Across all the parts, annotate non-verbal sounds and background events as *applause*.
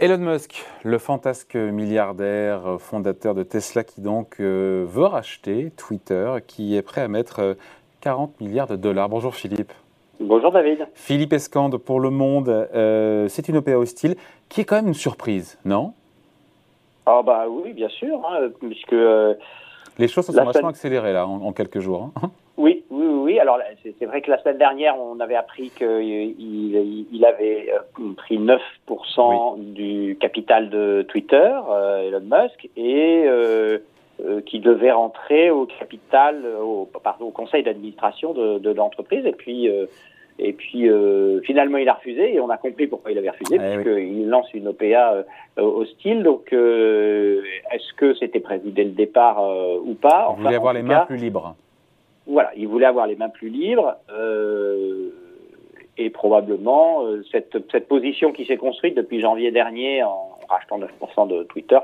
Elon Musk, le fantasque milliardaire fondateur de Tesla qui donc euh, veut racheter Twitter, qui est prêt à mettre 40 euh, milliards de dollars. Bonjour Philippe. Bonjour David. Philippe Escande pour Le Monde, euh, c'est une OPA hostile qui est quand même une surprise, non? Ah bah oui, bien sûr, hein, puisque... Les choses se sont vachement accélérées là en, quelques jours. Hein. *laughs* Oui, oui, oui. Alors c'est vrai que la semaine dernière, on avait appris qu'il il avait euh, pris 9% du capital de Twitter, euh, Elon Musk, et euh, euh, qui devait rentrer au capital, au, pardon, au conseil d'administration de, de l'entreprise. Et puis, et puis finalement, il a refusé, et on a compris pourquoi il avait refusé, eh puisqu'il lance une OPA hostile. Donc, est-ce que c'était prévu dès le départ ou pas? Vous voulez avoir les mains plus libres voilà, il voulait avoir les mains plus libres. Euh, et probablement, euh, cette, cette, position qui s'est construite depuis janvier dernier en rachetant 9% de Twitter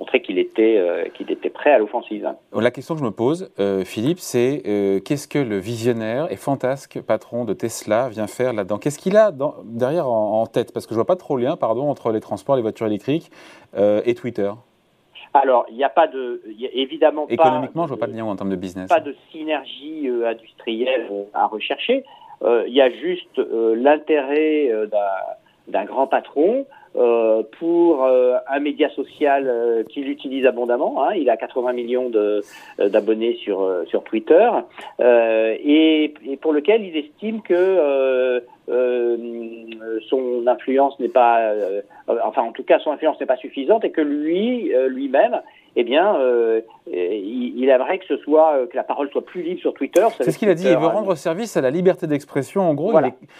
montrait qu'il était, euh, qu'il était prêt à l'offensive. La question que je me pose, Philippe, c'est qu'est-ce que le visionnaire et fantasque patron de Tesla vient faire là-dedans? Qu'est-ce qu'il a dans, derrière en, tête? Parce que je vois pas trop le lien pardon, entre les transports, les voitures électriques et Twitter. Alors, il n'y a pas de, y a évidemment économiquement, je vois pas de lien en termes de business. Pas de synergie euh, industrielle euh, à rechercher. Euh, il y a juste l'intérêt d'un grand patron euh, pour euh, un média social euh, qu'il utilise abondamment. Hein. Il a 80 millions d'abonnés sur, sur Twitter et, et, pour lequel il estime que son influence n'est pas, enfin en tout cas son influence n'est pas suffisante et que lui, lui-même, eh bien, euh, il, il, aimerait que ce soit euh, que la parole soit plus libre sur Twitter. C'est ce qu'il a dit. Il veut rendre service à la liberté d'expression. En gros,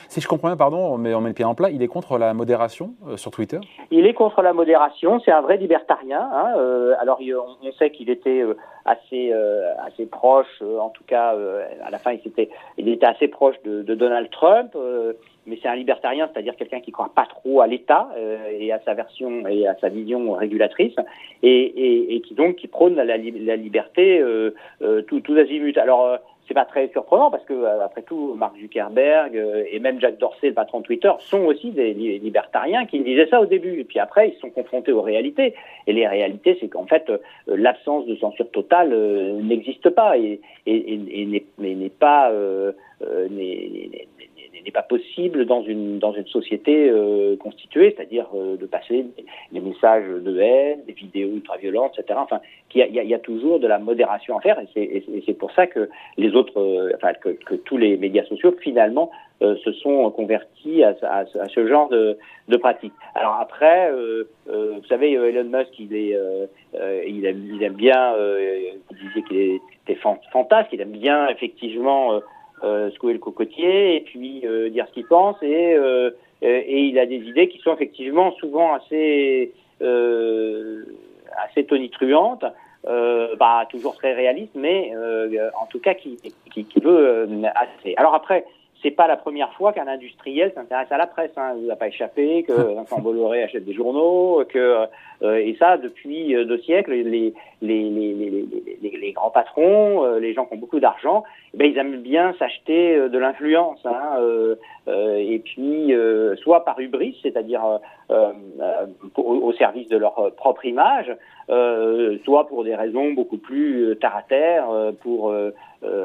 si je comprends bien, pardon, mais on met le pied en plat, il est contre la modération euh, sur Twitter. Il est contre la modération. C'est un vrai libertarien. Hein. alors, on, sait qu'il était assez assez proche. en tout cas, à la fin, il était il était assez proche de, de Donald Trump mais c'est un libertarien, c'est-à-dire quelqu'un qui croit pas trop à l'État euh, et à sa version et à sa vision régulatrice, et, et, et qui donc qui prône la, la, liberté euh, euh, tout, azimut. Alors euh, c'est pas très surprenant parce que euh, après tout, Mark Zuckerberg et même Jack Dorsey, le patron de Twitter, sont aussi des libertariens qui disaient ça au début. Et puis après, ils se sont confrontés aux réalités. Et les réalités, c'est qu'en fait, l'absence de censure totale n'existe pas et, et, et n'est pas n'est n'est pas possible dans une dans une société euh, constituée, c'est-à-dire euh, de passer des, messages de haine, des vidéos ultra-violentes, etc. Enfin, il y, a, y a, toujours de la modération à faire, et c'est pour ça que les autres, euh, enfin que, que, tous les médias sociaux finalement se sont convertis à, à, à ce genre de, de pratiques. Alors après, vous savez, Elon Musk, il est, il aime, il, aime, bien, vous disiez qu'il était fantasque, il aime bien effectivement euh, secouer le cocotier et puis euh, dire ce qu'il pense et, euh, et il a des idées qui sont effectivement souvent assez assez tonitruantes, euh, bah, toujours très réalistes, mais en tout cas qui, qui veut assez. Alors après, c'est pas la première fois qu'un industriel s'intéresse à la presse. Hein. Il vous a pas échappé que *laughs* Vincent Bolloré achète des journaux, que euh, et ça depuis euh, deux siècles. Les les, les, les, les grands patrons, euh, les gens qui ont beaucoup d'argent, eh ben ils aiment bien s'acheter de l'influence. Hein, et puis soit par hubris, c'est-à-dire au, au, service de leur propre image, soit pour des raisons beaucoup plus terre à terre, pour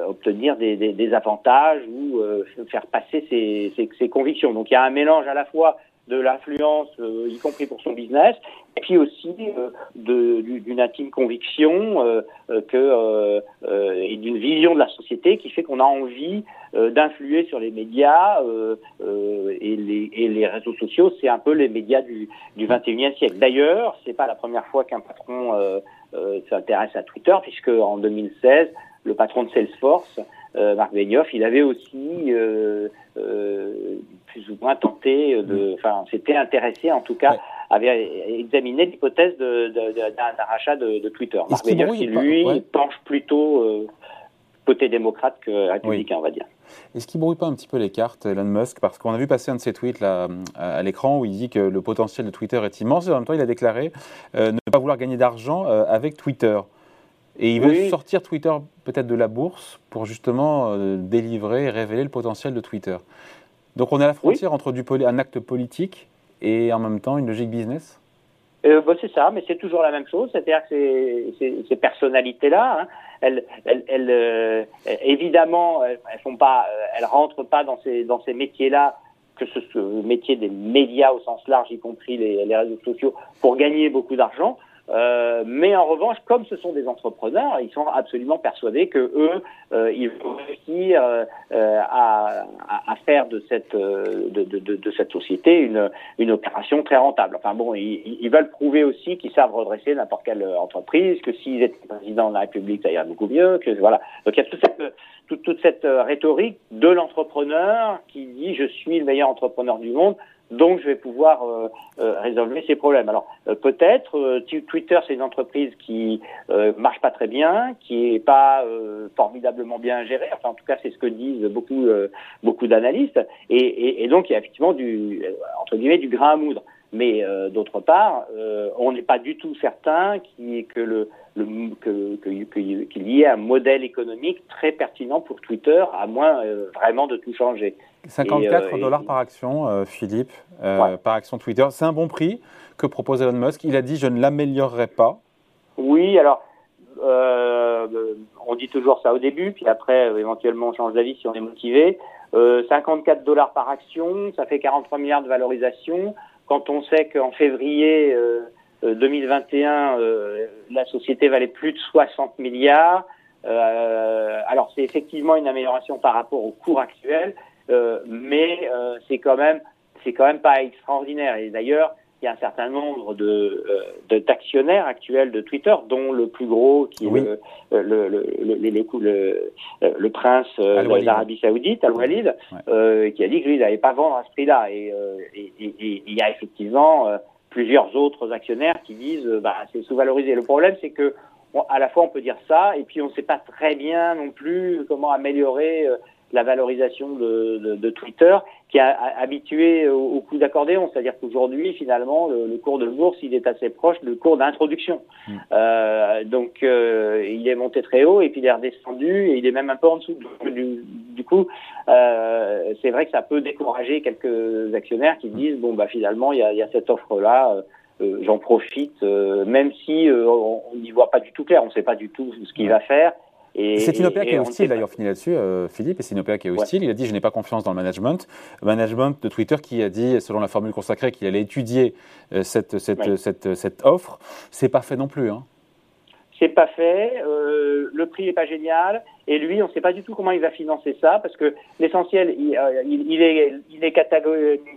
obtenir des, des, avantages ou faire passer ses, ses, convictions. Donc il y a un mélange à la fois de l'influence, euh, y compris pour son business, et puis aussi euh, d'une intime conviction euh, que, et d'une vision de la société qui fait qu'on a envie d'influer sur les médias et les, les, réseaux sociaux. C'est un peu les médias du, du 21e siècle. D'ailleurs, c'est pas la première fois qu'un patron s'intéresse à Twitter, puisque en 2016, le patron de Salesforce euh, Marc Benioff, il avait aussi euh, euh, plus ou moins tenté de, enfin, s'était intéressé en tout cas, avait examiné l'hypothèse d'un rachat de, Twitter. Marc Benioff, qui lui penche plutôt côté démocrate que républicain, on va dire. Est-ce qu'il brouille pas un petit peu les cartes, Elon Musk? Parce qu'on a vu passer un de ses tweets là, à l'écran où il dit que le potentiel de Twitter est immense et en même temps il a déclaré ne pas vouloir gagner d'argent avec Twitter. Et il veut sortir Twitter peut-être de la bourse pour justement euh, délivrer et révéler le potentiel de Twitter. Donc on est à la frontière entre du un acte politique et en même temps une logique business? Euh, bah, c'est ça, mais c'est toujours la même chose. C'est-à-dire que ces, ces, ces personnalités-là, hein, elles, elles, elles euh, évidemment, elles, pas, elles rentrent pas dans ces dans ces métiers-là que ce soit le métier des médias au sens large, y compris les, les réseaux sociaux, pour gagner beaucoup d'argent. Euh, mais en revanche, comme ce sont des entrepreneurs, ils sont absolument persuadés que eux, euh, ils vont réussir euh, à, à, faire de cette euh, de, de, de, cette société une, une opération très rentable. Enfin bon, ils, ils veulent prouver aussi qu'ils savent redresser n'importe quelle entreprise, que s'ils étaient président de la République, ça irait beaucoup mieux. Que voilà. Donc il y a toute cette toute cette rhétorique de l'entrepreneur qui dit je suis le meilleur entrepreneur du monde donc je vais pouvoir euh, euh, résolver ces problèmes. Alors euh, peut-être Twitter c'est une entreprise qui marche pas très bien, qui est pas formidablement bien gérée. Enfin en tout cas c'est ce que disent beaucoup beaucoup d'analystes. Et, et, et, donc il y a effectivement du entre guillemets du grain à moudre. Mais d'autre part, on n'est pas du tout certain que, qu'il y ait un modèle économique très pertinent pour Twitter, à moins vraiment de tout changer. 54 euh, dollars par action, euh, Philippe, euh, par action Twitter. C'est un bon prix que propose Elon Musk. Il a dit je ne l'améliorerai pas. Oui, alors on dit toujours ça au début, puis après éventuellement on change d'avis si on est motivé. 54 dollars par action, ça fait 43 milliards de valorisation. Quand on sait qu'en février 2021, la société valait plus de 60 milliards. alors c'est effectivement une amélioration par rapport au cours actuel, mais euh, c'est quand même c'est quand même pas extraordinaire. Et d'ailleurs, il y a un certain nombre de euh, d'actionnaires actuels de Twitter, dont le plus gros, qui est le, le, le, le, prince d'Arabie Saoudite, Al-Walid, qui a dit que lui, il n'allait pas vendre à ce prix-là. Et, et, et, il y a effectivement plusieurs autres actionnaires qui disent bah, c'est sous-valorisé. Le problème, c'est que à la fois on peut dire ça, et puis on ne sait pas très bien non plus comment améliorer la valorisation de, de, de, Twitter, qui a, habitué au, au coup d'accordéon. C'est-à-dire qu'aujourd'hui, finalement, le, le, cours de bourse, il est assez proche du cours d'introduction. Mm. Euh, donc, euh, il est monté très haut et puis il est redescendu et il est même un peu en dessous. Du, du coup, euh, c'est vrai que ça peut décourager quelques actionnaires qui disent bon, bah finalement, il y a, y a cette offre-là. Euh, j'en profite, euh, même si on n'y voit pas du tout clair, on ne sait pas du tout ce qu'il va faire. C'est une OPA qui est hostile, d'ailleurs, fini là-dessus, euh, Philippe, et c'est une OPA qui est hostile. Il a dit Je n'ai pas confiance dans le management. Le management de Twitter qui a dit, selon la formule consacrée, qu'il allait étudier euh, cette, cette, cette, cette, offre. C'est pas fait non plus. Hein. C'est pas fait. Euh, le prix n'est pas génial. Et lui, on sait pas du tout comment il va financer ça, parce que l'essentiel, il, il, est, il est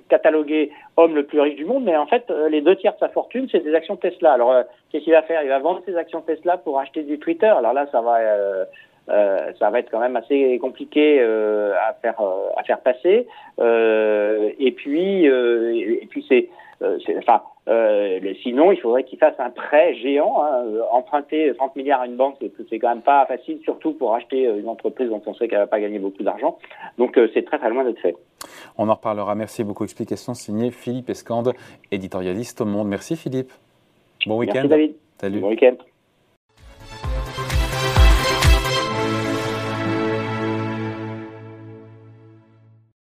catalogué, homme le plus riche du monde, mais en fait, les deux tiers de sa fortune, c'est des actions Tesla. Alors, qu'est-ce qu'il va faire? Il va vendre ses actions Tesla pour acheter du Twitter. Alors là, ça va, euh, euh, ça va être quand même assez compliqué euh, à faire à faire passer. et puis, et puis c'est, enfin. sinon, il faudrait qu'il fasse un prêt géant. Hein, emprunter 30 milliards à une banque, c'est quand même pas facile, surtout pour acheter une entreprise dont on sait qu'elle va pas gagner beaucoup d'argent. Donc, c'est très très loin d'être fait. On en reparlera. Merci beaucoup. Explication signée Philippe Escande, éditorialiste au Monde. Merci Philippe. Bon week-end. Salut. Bon week-end.